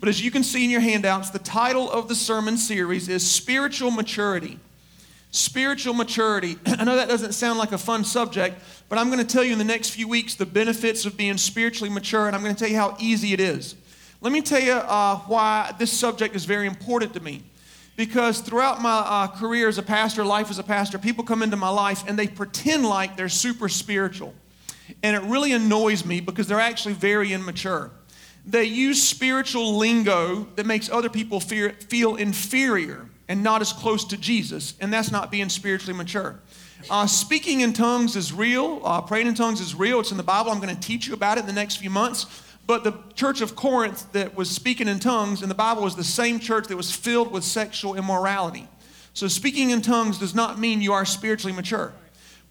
But as you can see in your handouts, the title of the sermon series is Spiritual Maturity. Spiritual maturity. I know that doesn't sound like a fun subject, but I'm going to tell you in the next few weeks the benefits of being spiritually mature, and I'm going to tell you how easy it is. Let me tell you uh, why this subject is very important to me. Because throughout my uh, career as a pastor, life as a pastor, people come into my life and they pretend like they're super spiritual. And it really annoys me because they're actually very immature. They use spiritual lingo that makes other people fear, feel inferior and not as close to Jesus, and that's not being spiritually mature. Uh, speaking in tongues is real. Uh, praying in tongues is real. It's in the Bible. I'm going to teach you about it in the next few months. But the church of Corinth that was speaking in tongues in the Bible was the same church that was filled with sexual immorality. So speaking in tongues does not mean you are spiritually mature.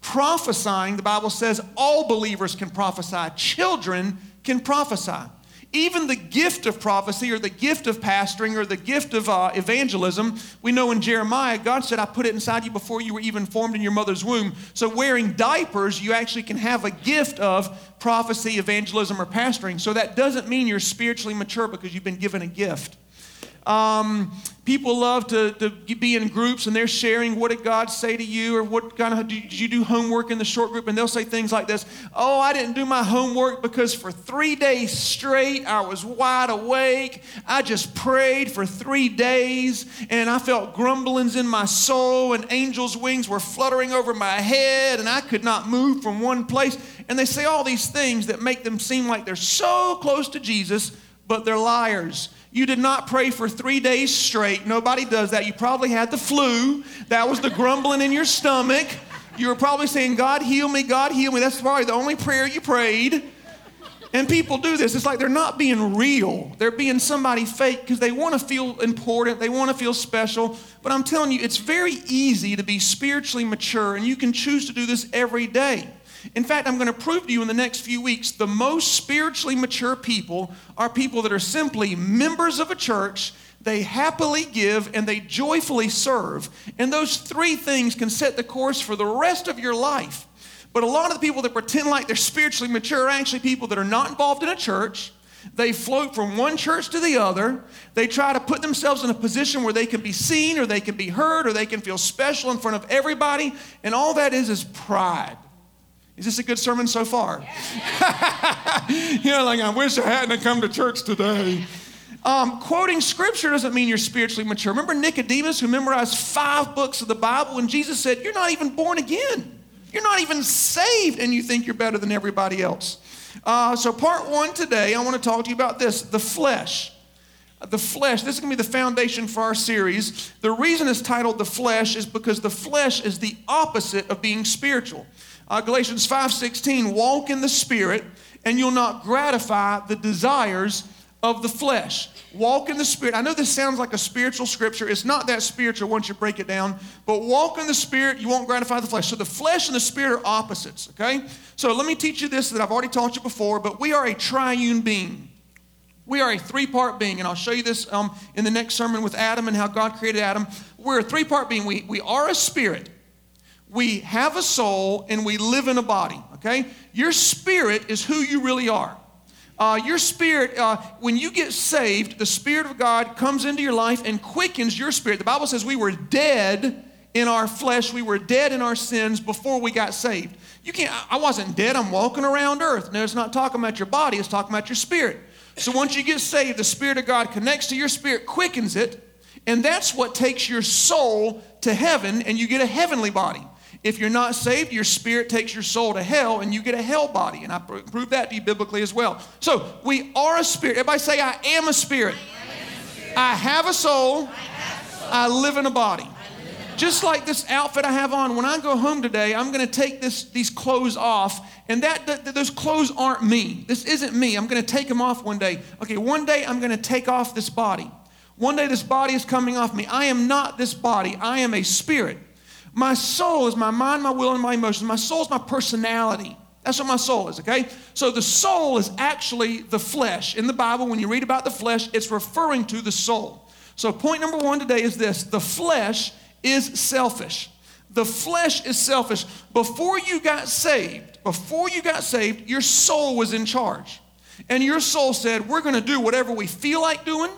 Prophesying, the Bible says all believers can prophesy, children can prophesy. Even the gift of prophecy or the gift of pastoring or the gift of uh, evangelism, we know in Jeremiah, God said, I put it inside you before you were even formed in your mother's womb. So, wearing diapers, you actually can have a gift of prophecy, evangelism, or pastoring. So, that doesn't mean you're spiritually mature because you've been given a gift. Um, people love to, to be in groups and they're sharing what did God say to you or what kind of did you do homework in the short group and they'll say things like this Oh, I didn't do my homework because for three days straight I was wide awake. I just prayed for three days and I felt grumblings in my soul and angels' wings were fluttering over my head and I could not move from one place. And they say all these things that make them seem like they're so close to Jesus, but they're liars. You did not pray for three days straight. Nobody does that. You probably had the flu. That was the grumbling in your stomach. You were probably saying, God, heal me, God, heal me. That's probably the only prayer you prayed. And people do this. It's like they're not being real. They're being somebody fake because they want to feel important. They want to feel special. But I'm telling you, it's very easy to be spiritually mature, and you can choose to do this every day. In fact, I'm going to prove to you in the next few weeks the most spiritually mature people are people that are simply members of a church. They happily give and they joyfully serve. And those three things can set the course for the rest of your life. But a lot of the people that pretend like they're spiritually mature are actually people that are not involved in a church. They float from one church to the other. They try to put themselves in a position where they can be seen or they can be heard or they can feel special in front of everybody. And all that is is pride. Is this a good sermon so far? you know, like, I wish I hadn't come to church today. Um, quoting scripture doesn't mean you're spiritually mature. Remember Nicodemus who memorized five books of the Bible and Jesus said, You're not even born again. You're not even saved, and you think you're better than everybody else. Uh, so, part one today, I want to talk to you about this the flesh. The flesh, this is going to be the foundation for our series. The reason it's titled The Flesh is because the flesh is the opposite of being spiritual. Uh, Galatians 5:16, walk in the spirit and you'll not gratify the desires of the flesh. Walk in the spirit. I know this sounds like a spiritual scripture. It's not that spiritual once you break it down, but walk in the spirit, you won't gratify the flesh. So the flesh and the spirit are opposites, okay? So let me teach you this that I've already taught you before, but we are a triune being. We are a three part being, and I'll show you this um, in the next sermon with Adam and how God created Adam. We're a three part being. We, we are a spirit we have a soul and we live in a body, okay? Your spirit is who you really are. Uh, your spirit, uh, when you get saved, the Spirit of God comes into your life and quickens your spirit. The Bible says we were dead in our flesh, we were dead in our sins before we got saved. You can't, I wasn't dead, I'm walking around earth. No, it's not talking about your body, it's talking about your spirit. So once you get saved, the Spirit of God connects to your spirit, quickens it, and that's what takes your soul to heaven, and you get a heavenly body. If you're not saved, your spirit takes your soul to hell and you get a hell body. And I prove that to you biblically as well. So we are a spirit. Everybody say, I am a spirit. I, have a soul. I, live in a body. Just like this outfit I have on, when I go home today, I'm going to take this, these clothes off, and that, that those clothes aren't me. This isn't me. I'm going to take them off one day. Okay, one day I'm going to take off this body. One day this body is coming off me. I am not this body. I am a spirit. My soul is my mind, my will, and my emotions. My soul is my personality. That's what my soul is, okay? So the soul is actually the flesh. In the Bible, when you read about the flesh, it's referring to the soul. So, point number one today is this the flesh is selfish. The flesh is selfish. Before you got saved, before you got saved, your soul was in charge. And your soul said, We're going to do whatever we feel like doing,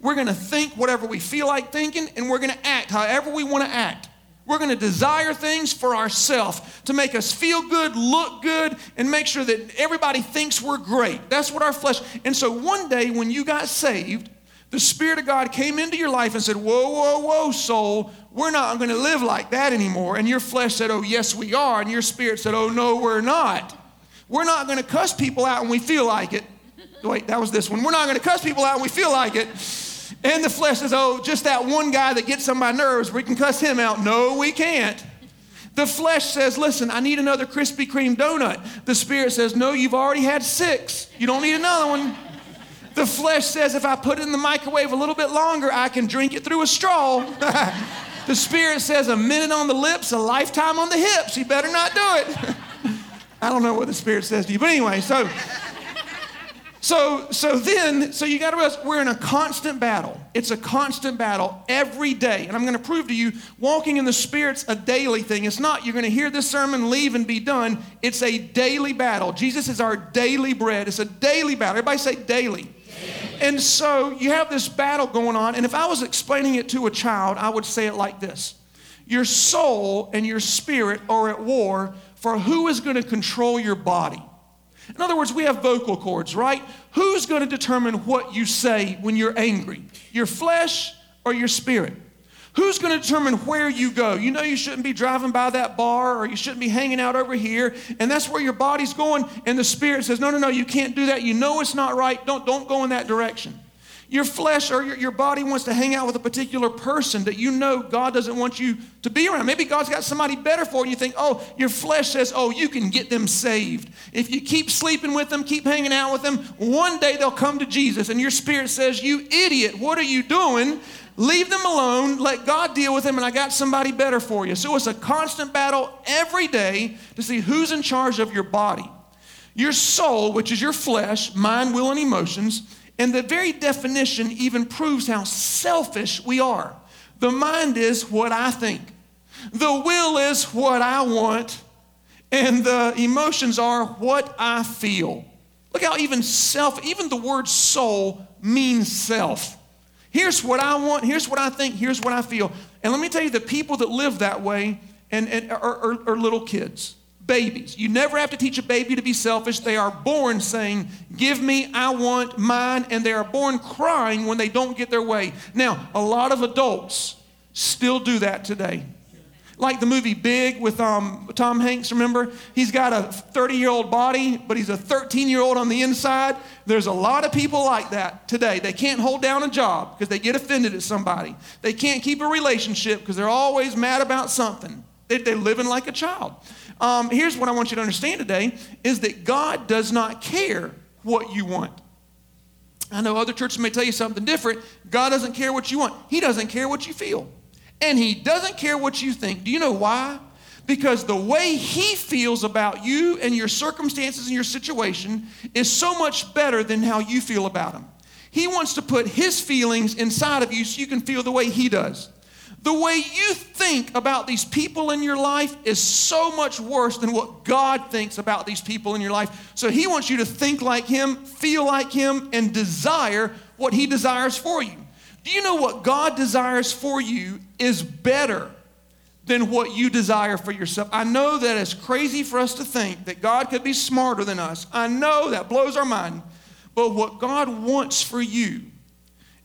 we're going to think whatever we feel like thinking, and we're going to act however we want to act. We're going to desire things for ourselves to make us feel good, look good, and make sure that everybody thinks we're great. That's what our flesh. And so one day when you got saved, the Spirit of God came into your life and said, Whoa, whoa, whoa, soul, we're not going to live like that anymore. And your flesh said, Oh, yes, we are. And your spirit said, Oh, no, we're not. We're not going to cuss people out when we feel like it. Wait, that was this one. We're not going to cuss people out when we feel like it. And the flesh says, Oh, just that one guy that gets on my nerves, we can cuss him out. No, we can't. The flesh says, Listen, I need another Krispy Kreme donut. The spirit says, No, you've already had six. You don't need another one. The flesh says, If I put it in the microwave a little bit longer, I can drink it through a straw. the spirit says, A minute on the lips, a lifetime on the hips. You better not do it. I don't know what the spirit says to you, but anyway, so. So, so then, so you got to realize we're in a constant battle. It's a constant battle every day. And I'm going to prove to you, walking in the Spirit's a daily thing. It's not you're going to hear this sermon, leave, and be done. It's a daily battle. Jesus is our daily bread. It's a daily battle. Everybody say daily. daily. And so you have this battle going on. And if I was explaining it to a child, I would say it like this Your soul and your spirit are at war for who is going to control your body. In other words, we have vocal cords, right? Who's going to determine what you say when you're angry? Your flesh or your spirit? Who's going to determine where you go? You know you shouldn't be driving by that bar or you shouldn't be hanging out over here, and that's where your body's going, and the spirit says, No, no, no, you can't do that. You know it's not right. Don't, don't go in that direction. Your flesh or your, your body wants to hang out with a particular person that you know God doesn't want you to be around. Maybe God's got somebody better for you. You think, oh, your flesh says, oh, you can get them saved. If you keep sleeping with them, keep hanging out with them, one day they'll come to Jesus. And your spirit says, you idiot, what are you doing? Leave them alone, let God deal with them, and I got somebody better for you. So it's a constant battle every day to see who's in charge of your body. Your soul, which is your flesh, mind, will, and emotions, and the very definition even proves how selfish we are. The mind is what I think, the will is what I want, and the emotions are what I feel. Look how even self, even the word soul means self. Here's what I want, here's what I think, here's what I feel. And let me tell you, the people that live that way and, and are, are, are little kids babies. You never have to teach a baby to be selfish. They are born saying, Give me, I want mine, and they are born crying when they don't get their way. Now, a lot of adults still do that today. Like the movie Big with um, Tom Hanks, remember? He's got a 30 year old body, but he's a 13 year old on the inside. There's a lot of people like that today. They can't hold down a job because they get offended at somebody. They can't keep a relationship because they're always mad about something. They, they're living like a child. Um, here's what I want you to understand today is that God does not care what you want. I know other churches may tell you something different. God doesn't care what you want. He doesn't care what you feel. And he doesn't care what you think. Do you know why? Because the way he feels about you and your circumstances and your situation is so much better than how you feel about him. He wants to put his feelings inside of you so you can feel the way he does. The way you think about these people in your life is so much worse than what God thinks about these people in your life. So He wants you to think like Him, feel like Him, and desire what He desires for you. Do you know what God desires for you is better than what you desire for yourself? I know that it's crazy for us to think that God could be smarter than us. I know that blows our mind. But what God wants for you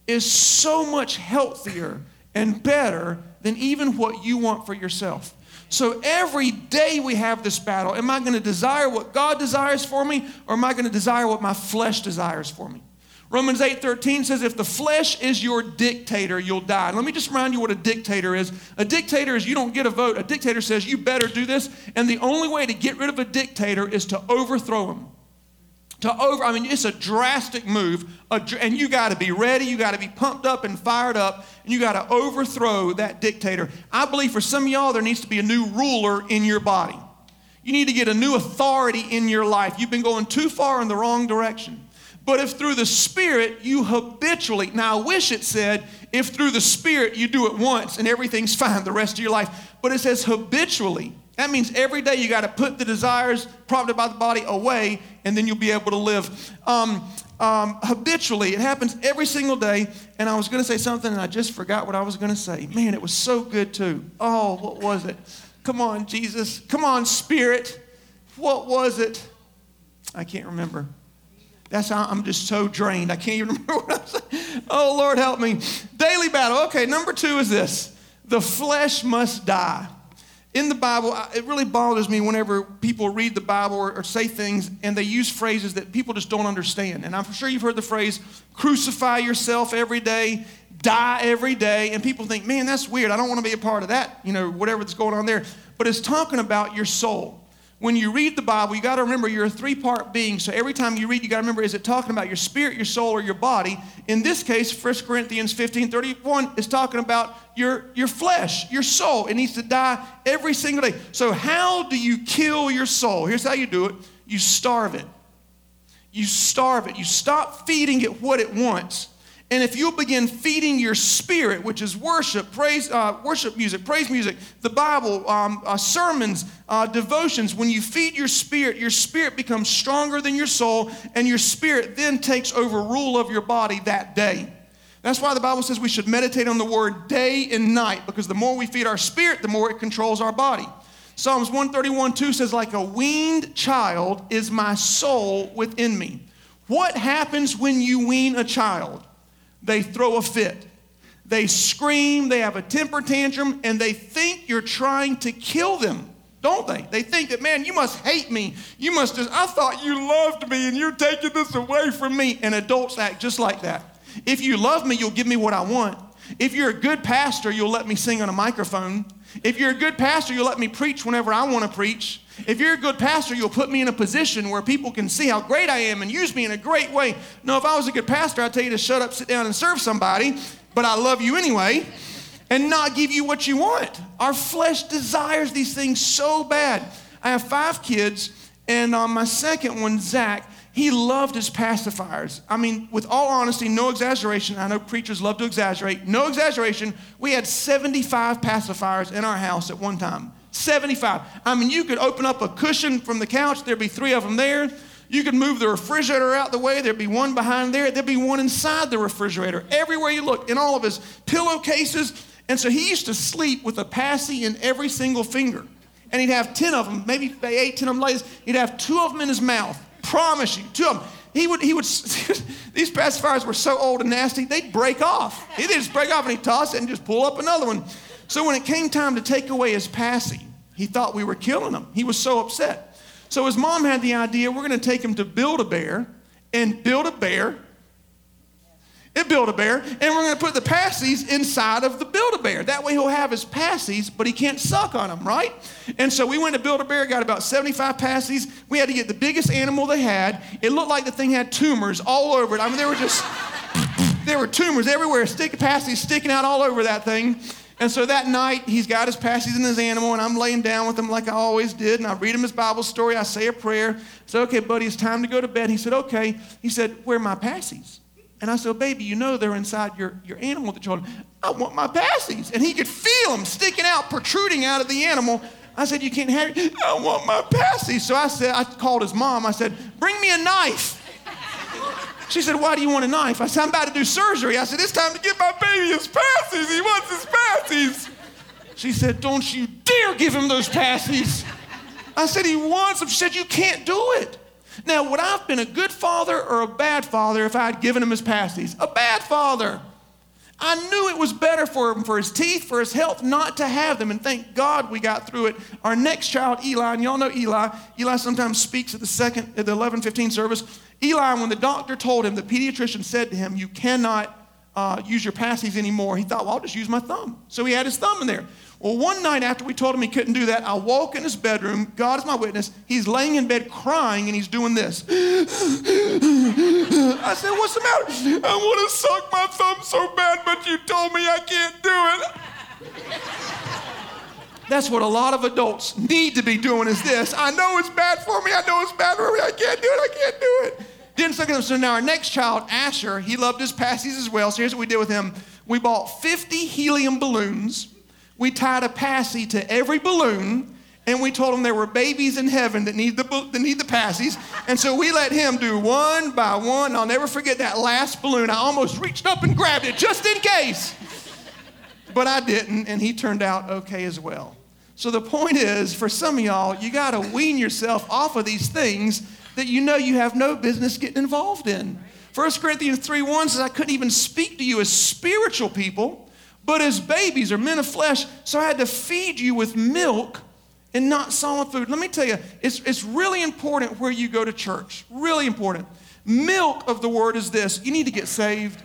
is so much healthier and better than even what you want for yourself. So every day we have this battle. Am I going to desire what God desires for me, or am I going to desire what my flesh desires for me? Romans 8:13 says if the flesh is your dictator, you'll die. let me just remind you what a dictator is. A dictator is you don't get a vote. A dictator says you better do this, and the only way to get rid of a dictator is to overthrow him to over i mean it's a drastic move and you got to be ready you got to be pumped up and fired up and you got to overthrow that dictator. I believe for some of y'all there needs to be a new ruler in your body. You need to get a new authority in your life. You've been going too far in the wrong direction. But if through the spirit you habitually now i wish it said if through the spirit you do it once and everything's fine the rest of your life. But it says habitually That means every day you got to put the desires prompted by the body away, and then you'll be able to live. Um, um, habitually, it happens every single day. And I was going to say something, and I just forgot what I was going to say. Man, it was so good too. Oh, what was it? Come on, Jesus. Come on, Spirit. What was it? I can't remember. That's how I'm just so drained. I can't even remember what I was saying. Oh, Lord, help me. Daily battle. Okay, number two is this the flesh must die in the Bible, it really bothers me whenever people read the Bible or, or, say things and they use phrases that people just don't understand. And I'm sure you've heard the phrase, crucify yourself every day, die every day. And people think, man, that's weird. I don't want to be a part of that, you know, whatever's going on there. But it's talking about your soul when you read the Bible, you got to remember you're a three part being. So every time you read, you got to remember is it talking about your spirit, your soul, or your body? In this case, 1 Corinthians 15 31 is talking about your, your flesh, your soul. It needs to die every single day. So, how do you kill your soul? Here's how you do it you starve it. You starve it. You stop feeding it what it wants and if you begin feeding your spirit, which is worship, praise, uh, worship music, praise music, the Bible, um, uh, sermons, uh, devotions, when you feed your spirit, your spirit becomes stronger than your soul, and your spirit then takes over rule of your body that day. That's why the Bible says we should meditate on the word day and night, because the more we feed our spirit, the more it controls our body. Psalms 131 2 says, Like a weaned child is my soul within me. What happens when you wean a child? They throw a fit. They scream, they have a temper tantrum, and they think you're trying to kill them, don't they? They think that, man, you must hate me. You must just, I thought you loved me and you're taking this away from me. And adults act just like that. If you love me, you'll give me what I want. If you're a good pastor, you'll let me sing on a microphone. If you're a good pastor, you'll let me preach whenever I want to preach. If you're a good pastor, you'll put me in a position where people can see how great I am and use me in a great way. No, if I was a good pastor, I'd tell you to shut up, sit down, and serve somebody, but I love you anyway and not give you what you want. Our flesh desires these things so bad. I have five kids, and on my second one, Zach, he loved his pacifiers. I mean, with all honesty, no exaggeration. I know preachers love to exaggerate. No exaggeration. We had 75 pacifiers in our house at one time. 75. I mean, you could open up a cushion from the couch, there'd be three of them there. You could move the refrigerator out the way, there'd be one behind there, there'd be one inside the refrigerator. Everywhere you look, in all of his pillowcases. And so he used to sleep with a passy in every single finger. And he'd have 10 of them, maybe eight, 10 of them ladies. He'd have two of them in his mouth. Promise you, two of them. He would, he would, these pacifiers were so old and nasty, they'd break off. He'd just break off and he'd toss it and just pull up another one. So when it came time to take away his passy, he thought we were killing him. He was so upset. So his mom had the idea we're going to take him to Build a Bear and build a bear. It build a bear, and we're going to put the passies inside of the build a bear. That way he'll have his passies, but he can't suck on them, right? And so we went to build a bear, got about 75 passies. We had to get the biggest animal they had. It looked like the thing had tumors all over it. I mean, there were just there were tumors everywhere, stick passies sticking out all over that thing. And so that night, he's got his passies in his animal, and I'm laying down with him like I always did. And I read him his Bible story. I say a prayer. I said, Okay, buddy, it's time to go to bed. He said, Okay. He said, Where are my passies? And I said, Baby, you know they're inside your, your animal that you hold. I want my passies. And he could feel them sticking out, protruding out of the animal. I said, You can't have it. I want my passies. So I said, I called his mom. I said, Bring me a knife. She said, Why do you want a knife? I said, I'm about to do surgery. I said, It's time to give my baby his passies. He wants his passies. She said, Don't you dare give him those passies. I said, He wants them. She said, You can't do it. Now, would I have been a good father or a bad father if I had given him his passies? A bad father. I knew it was better for him, for his teeth, for his health, not to have them. And thank God we got through it. Our next child, Eli, and y'all know Eli. Eli sometimes speaks at the second, at the 11:15 service. Eli, when the doctor told him, the pediatrician said to him, "You cannot uh, use your passies anymore." He thought, "Well, I'll just use my thumb." So he had his thumb in there. Well, one night after we told him he couldn't do that, I walk in his bedroom. God is my witness. He's laying in bed crying and he's doing this. I said, What's the matter? I want to suck my thumb so bad, but you told me I can't do it. That's what a lot of adults need to be doing is this. I know it's bad for me. I know it's bad for me. I can't do it. I can't do it. Didn't suck him. So now our next child, Asher, he loved his passies as well. So here's what we did with him. We bought 50 helium balloons we tied a passy to every balloon, and we told him there were babies in heaven that need the that need the passies, and so we let him do one by one. I'll never forget that last balloon. I almost reached up and grabbed it just in case, but I didn't, and he turned out okay as well. So the point is, for some of y'all, you got to wean yourself off of these things that you know you have no business getting involved in. 1 Corinthians 3 1 says, I couldn't even speak to you as spiritual people, but as babies or men of flesh, so I had to feed you with milk and not solid food. Let me tell you, it's, it's really important where you go to church. Really important. Milk of the word is this you need to get saved,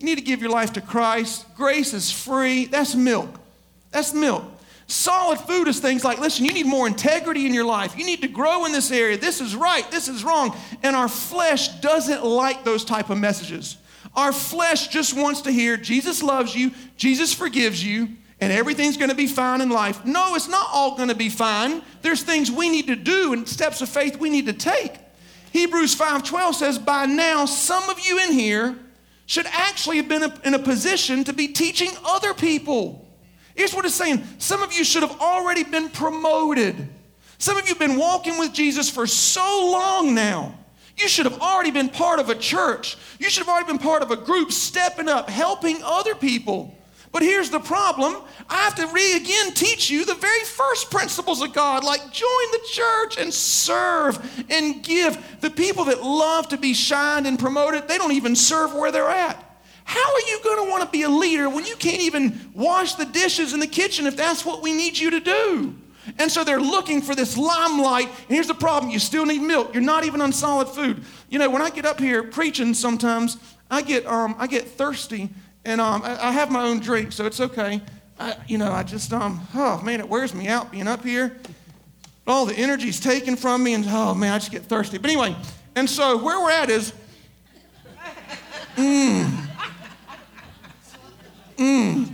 you need to give your life to Christ. Grace is free. That's milk. That's milk. Solid food is things like, listen, you need more integrity in your life. You need to grow in this area. This is right, this is wrong. And our flesh doesn't like those type of messages. Our flesh just wants to hear Jesus loves you, Jesus forgives you, and everything's going to be fine in life. No, it's not all going to be fine. There's things we need to do and steps of faith we need to take. Hebrews 5:12 says, "By now some of you in here should actually have been in a position to be teaching other people." Here's what it's saying some of you should have already been promoted. Some of you have been walking with Jesus for so long now. You should have already been part of a church. You should have already been part of a group stepping up, helping other people. But here's the problem I have to re again teach you the very first principles of God, like join the church and serve and give. The people that love to be shined and promoted, they don't even serve where they're at. How are you going to want to be a leader when you can't even wash the dishes in the kitchen if that's what we need you to do? And so they're looking for this limelight. And here's the problem you still need milk. You're not even on solid food. You know, when I get up here preaching sometimes, I get, um, I get thirsty and um, I, I have my own drink, so it's okay. I, you know, I just, um, oh man, it wears me out being up here. All the energy's taken from me, and oh man, I just get thirsty. But anyway, and so where we're at is, mmm. Mmm.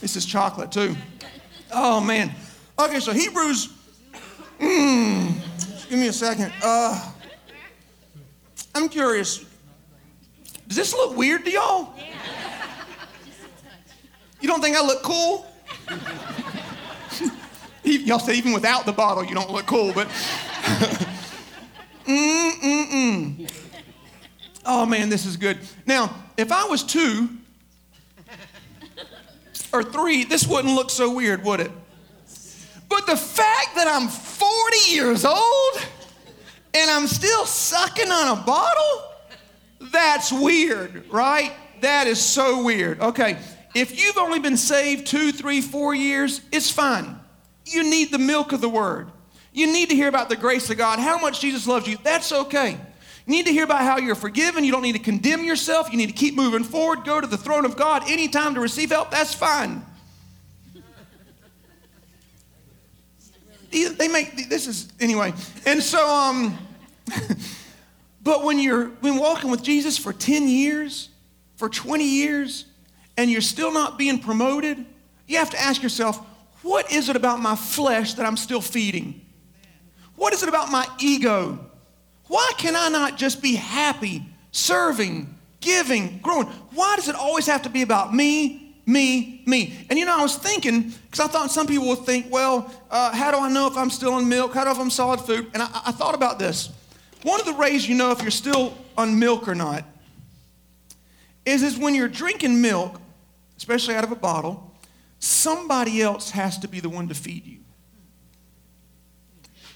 This is chocolate too. Oh man. Okay, so Hebrews. Mmm. Give me a second. Uh, I'm curious. Does this look weird to y'all? You don't think I look cool? y'all say even without the bottle, you don't look cool, but. Oh man, this is good. Now, if I was two, or three, this wouldn't look so weird, would it? But the fact that I'm 40 years old and I'm still sucking on a bottle, that's weird, right? That is so weird. Okay, if you've only been saved two, three, four years, it's fine. You need the milk of the word. You need to hear about the grace of God, how much Jesus loves you. That's okay. You need to hear about how you're forgiven. You don't need to condemn yourself. You need to keep moving forward. Go to the throne of God anytime to receive help. That's fine. They make this is anyway. And so um but when you're been walking with Jesus for 10 years, for 20 years, and you're still not being promoted, you have to ask yourself, what is it about my flesh that I'm still feeding? What is it about my ego why can I not just be happy, serving, giving, growing? Why does it always have to be about me, me, me? And you know, I was thinking, because I thought some people would think, well, uh, how do I know if I'm still on milk? How do I know if I'm solid food? And I, I thought about this. One of the ways you know if you're still on milk or not is, is when you're drinking milk, especially out of a bottle, somebody else has to be the one to feed you.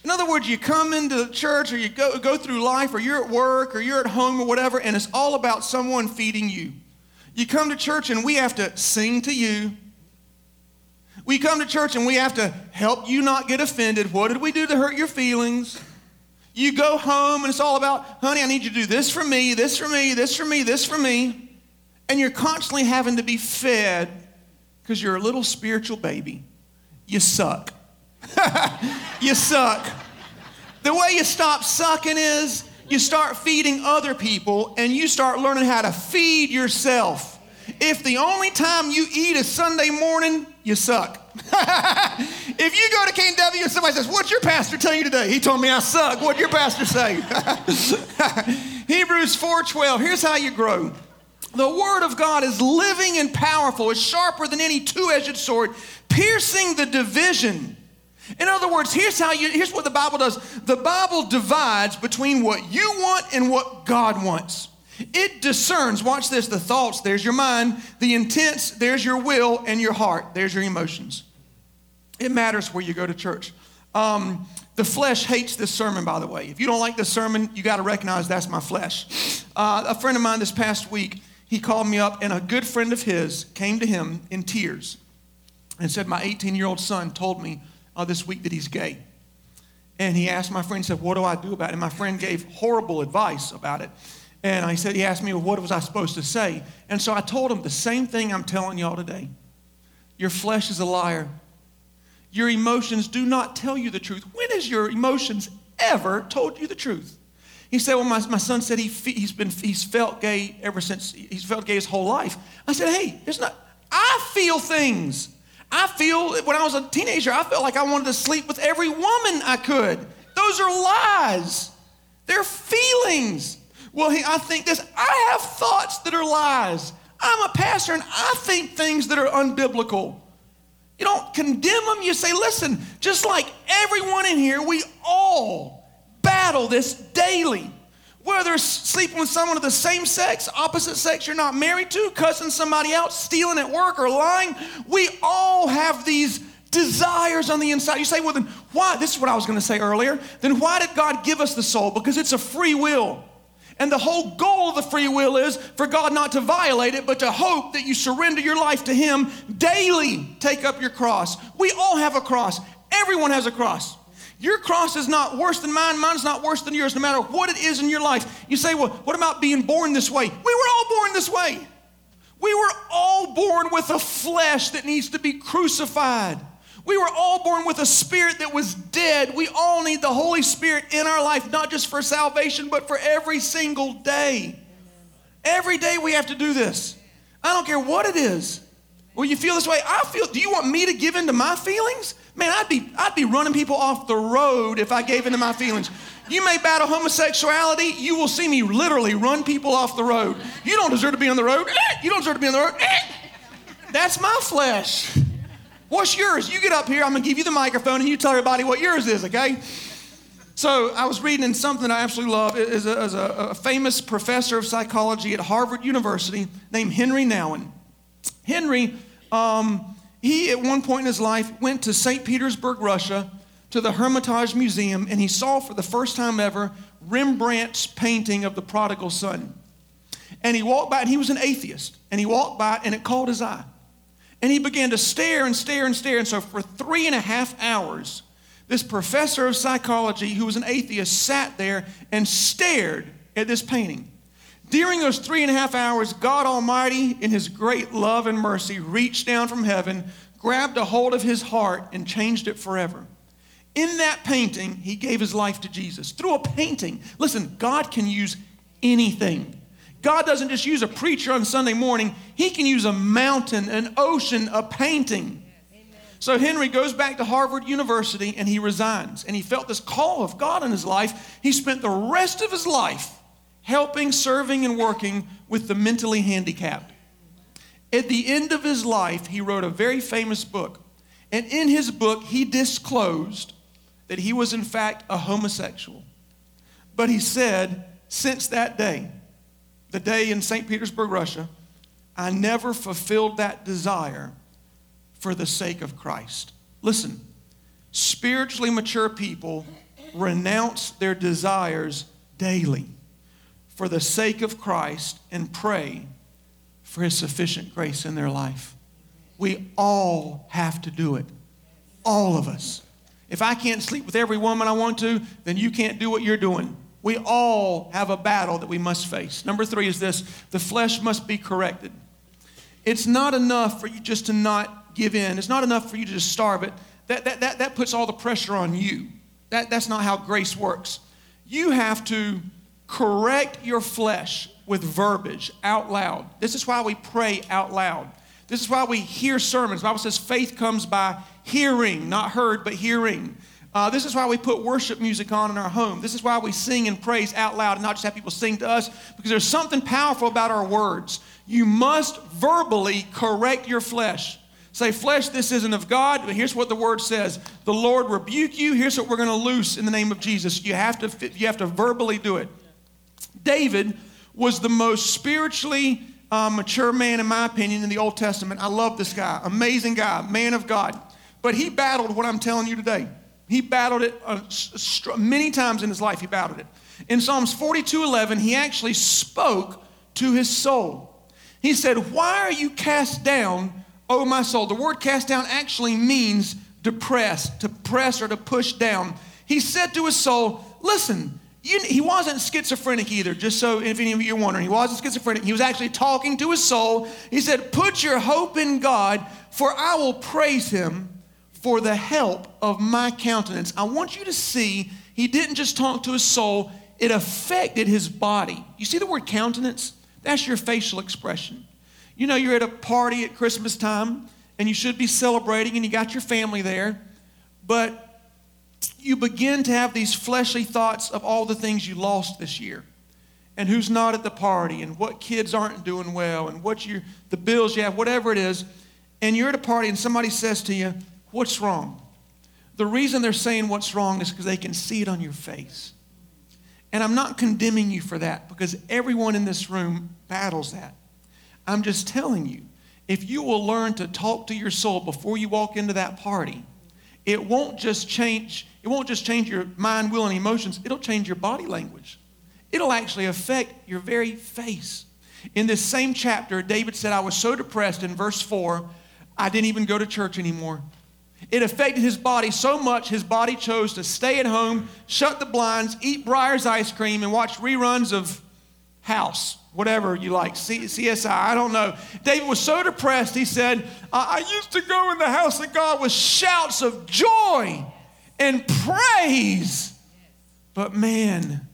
In other words, you come into church or you go, go through life or you're at work or you're at home or whatever, and it's all about someone feeding you. You come to church and we have to sing to you. We come to church and we have to help you not get offended. What did we do to hurt your feelings? You go home and it's all about, honey, I need you to do this for me, this for me, this for me, this for me. And you're constantly having to be fed because you're a little spiritual baby. You suck. you suck. The way you stop sucking is you start feeding other people and you start learning how to feed yourself. If the only time you eat is Sunday morning, you suck. if you go to KW and somebody says, What's your pastor tell you today? He told me I suck. What'd your pastor say? Hebrews 4:12. Here's how you grow. The word of God is living and powerful, it's sharper than any two-edged sword, piercing the division In other words, here's how you here's what the Bible does. The Bible divides between what you want and what God wants. It discerns, watch this, the thoughts, there's your mind, the intents, there's your will, and your heart, there's your emotions. It matters where you go to church. Um, the flesh hates this sermon, by the way. If you don't like this sermon, you got to recognize that's my flesh. Uh, a friend of mine this past week, he called me up, and a good friend of his came to him in tears and said, My 18 year old son told me uh, this week that he's gay. And he asked my friend, said, What do I do about it? And my friend gave horrible advice about it. And I said, He asked me, well, What was I supposed to say? And so I told him the same thing I'm telling y'all today. Your flesh is a liar. Your emotions do not tell you the truth. When has your emotions ever told you the truth? He said, Well, my, my son said he, he's, been, he's felt gay ever since he's felt gay his whole life. I said, Hey, it's not, I feel things. I feel, when I was a teenager, I felt like I wanted to sleep with every woman I could. Those are lies, they're feelings. Well, I think this, I have thoughts that are lies. I'm a pastor and I think things that are unbiblical. You don't condemn them, you say, listen, just like everyone in here, we all battle this daily. Whether sleeping with someone of the same sex, opposite sex you're not married to, cussing somebody out, stealing at work, or lying, we all have these desires on the inside. You say, well, then why? This is what I was going to say earlier. Then why did God give us the soul? Because it's a free will. And the whole goal of the free will is for God not to violate it, but to hope that you surrender your life to Him daily. Take up your cross. We all have a cross, everyone has a cross. Your cross is not worse than mine, mine's not worse than yours, no matter what it is in your life. You say, well, what about being born this way? We were all born this way. We were all born with a flesh that needs to be crucified. We were all born with a spirit that was dead. We all need the Holy Spirit in our life, not just for salvation, but for every single day. Every day we have to do this. I don't care what it is. Well, you feel this way. I feel. Do you want me to give in to my feelings? Man, I'd be I'd be running people off the road if I gave in to my feelings. You may battle homosexuality. You will see me literally run people off the road. You don't deserve to be on the road. Eh, you don't deserve to be on the road. Eh. That's my flesh. What's yours? You get up here, I'm gonna give you the microphone and you tell everybody what yours is, okay? So I was reading in something I absolutely love. It is a, a, a famous professor of psychology at Harvard University named Henry Nouwen. Henry, um, he at one point in his life went to St. Petersburg, Russia, to the Hermitage Museum, and he saw for the first time ever Rembrandt's painting of the prodigal son. And he walked by, and he was an atheist, and he walked by, and it caught his eye. And he began to stare and stare and stare. And so, for three and a half hours, this professor of psychology, who was an atheist, sat there and stared at this painting. During those three and a half hours, God Almighty, in His great love and mercy, reached down from heaven, grabbed a hold of his heart, and changed it forever. In that painting, he gave his life to Jesus. Through a painting. Listen, God can use anything. God doesn't just use a preacher on Sunday morning, He can use a mountain, an ocean, a painting. So Henry goes back to Harvard University and he resigns. And he felt this call of God in his life. He spent the rest of his life helping, serving, and working with the mentally handicapped. At the end of his life, he wrote a very famous book. And in his book, he disclosed that he was, in fact, a homosexual. But he said, since that day, the day in St. Petersburg, Russia, I never fulfilled that desire for the sake of Christ. Listen, spiritually mature people renounce their desires daily for the sake of Christ and pray for his sufficient grace in their life. We all have to do it. All of us. If I can't sleep with every woman I want to, then you can't do what you're doing. We all have a battle that we must face. Number three is this the flesh must be corrected. It's not enough for you just to not give in, it's not enough for you to just starve it. That, that, that, that puts all the pressure on you. That, that's not how grace works. You have to correct your flesh with verbiage out loud. This is why we pray out loud. This is why we hear sermons. The Bible says faith comes by hearing, not heard, but hearing. Uh, this is why we put worship music on in our home. This is why we sing and praise out loud and not just have people sing to us, because there's something powerful about our words. You must verbally correct your flesh. say, Flesh, this isn't of God, but here's what the word says The Lord rebuke you. Here's what we're going to loose in the name of Jesus. You have to, you have to verbally do it. David was the most spiritually uh, mature man, in my opinion, in the Old Testament. I love this guy. Amazing guy, man of God. But he battled what I'm telling you today. He battled it uh, many times in his life. He battled it. In Psalms 42 11, he actually spoke to his soul. He said, Why are you cast down, O my soul? The word cast down actually means depressed, to press or to push down. He said to his soul, Listen, you, he wasn't schizophrenic either, just so if any of you are wondering. He wasn't schizophrenic. He was actually talking to his soul. He said, Put your hope in God, for I will praise him for the help of my countenance. I want you to see he didn't just talk to his soul, it affected his body. You see the word countenance? That's your facial expression. You know, you're at a party at Christmas time and you should be celebrating and you got your family there, but you begin to have these fleshly thoughts of all the things you lost this year. And who's not at the party? And what kids aren't doing well? And what you the bills you have whatever it is. And you're at a party and somebody says to you what's wrong? The reason they're saying what's wrong is because they can see it on your face. And i'm not condemning you for that because everyone in this room battles that. I'm just telling you if you will learn to talk to your soul before you walk into that party it won't just change it won't just change your mind will and emotions. It'll change your body language. It'll actually affect your very face. In this same chapter david said i was so depressed. In verse 4 i didn't even go to church anymore. It affected his body so much his body chose to stay at home shut the blinds eat Breyers ice cream and watch reruns of house whatever you like, C- CSI, I don't know. David was so depressed, he said, I-, I used to go in the house of God with shouts of joy and praise. But man,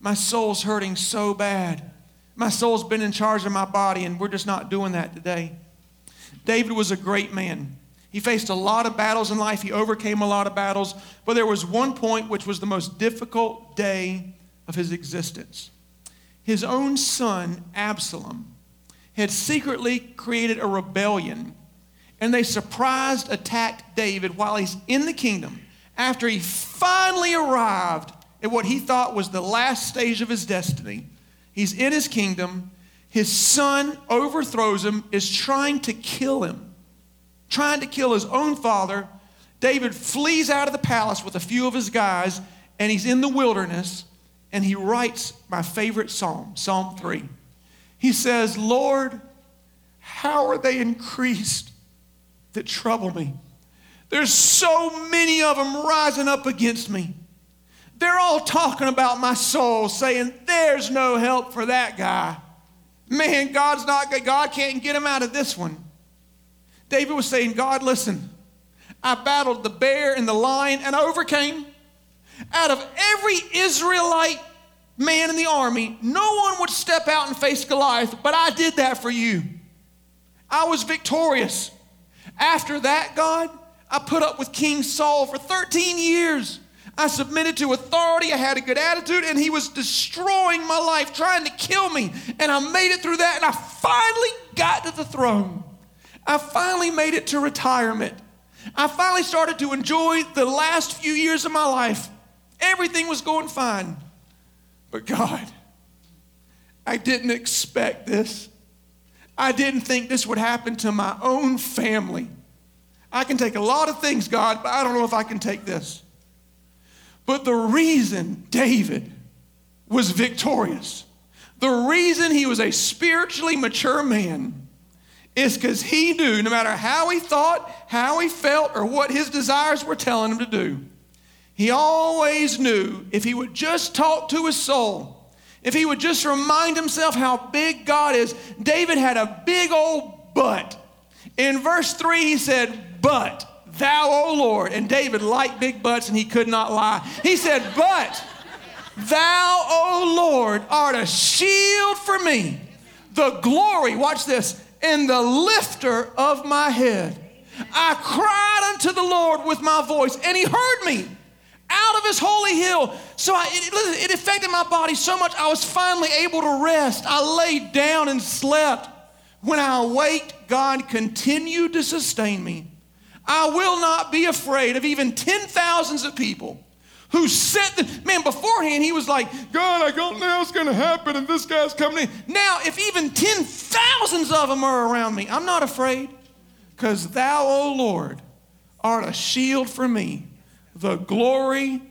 my soul's hurting so bad. My soul's been in charge of my body, and we're just not doing that today. David was a great man. He faced a lot of battles in life. He overcame a lot of battles. But there was one point which was the most difficult day of his existence his own son, Absalom, had secretly created a rebellion, and they surprised attacked David while he's in the kingdom after he finally arrived at what he thought was the last stage of his destiny. He's in his kingdom. His son overthrows him, is trying to kill him, trying to kill his own father. David flees out of the palace with a few of his guys, and he's in the wilderness and he writes my favorite psalm, Psalm 3. He says, Lord, how are they increased that trouble me? There's so many of them rising up against me. They're all talking about my soul, saying, There's no help for that guy. Man, God's not good. God can't get him out of this one. David was saying, God, listen, I battled the bear and the lion and I overcame. Out of every Israelite man in the army, no one would step out and face Goliath, but I did that for you. I was victorious. After that, God, I put up with King Saul for 13 years. I submitted to authority. I had a good attitude, and he was destroying my life, trying to kill me. And I made it through that, and I finally got to the throne. I finally made it to retirement. I finally started to enjoy the last few years of my life. Everything was going fine. But God, I didn't expect this. I didn't think this would happen to my own family. I can take a lot of things, God, but I don't know if I can take this. But the reason David was victorious, the reason he was a spiritually mature man, is because he knew no matter how he thought, how he felt, or what his desires were telling him to do, he always knew if he would just talk to his soul, if he would just remind himself how big God is. David had a big old but. In verse 3, he said, But thou, O Lord. And David liked big butts and he could not lie. He said, But thou, O Lord, art a shield for me, the glory, watch this, and the lifter of my head. I cried unto the Lord with my voice, and he heard me out of his holy hill. So I, it, it affected my body so much, I was finally able to rest. I laid down and slept. When I wait, God continued to sustain me. I will not be afraid of even ten thousands of people who sent the man beforehand. He was like, God, I don't know what's going to happen, and this guy's coming in. Now, if even ten thousands of them are around me, I'm not afraid, because Thou, O Lord, art a shield for me, the glory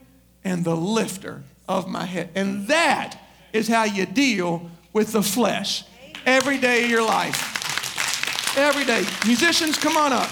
and the lifter of my head. And that is how you deal with the flesh every day of your life. Every day. Musicians, come on up.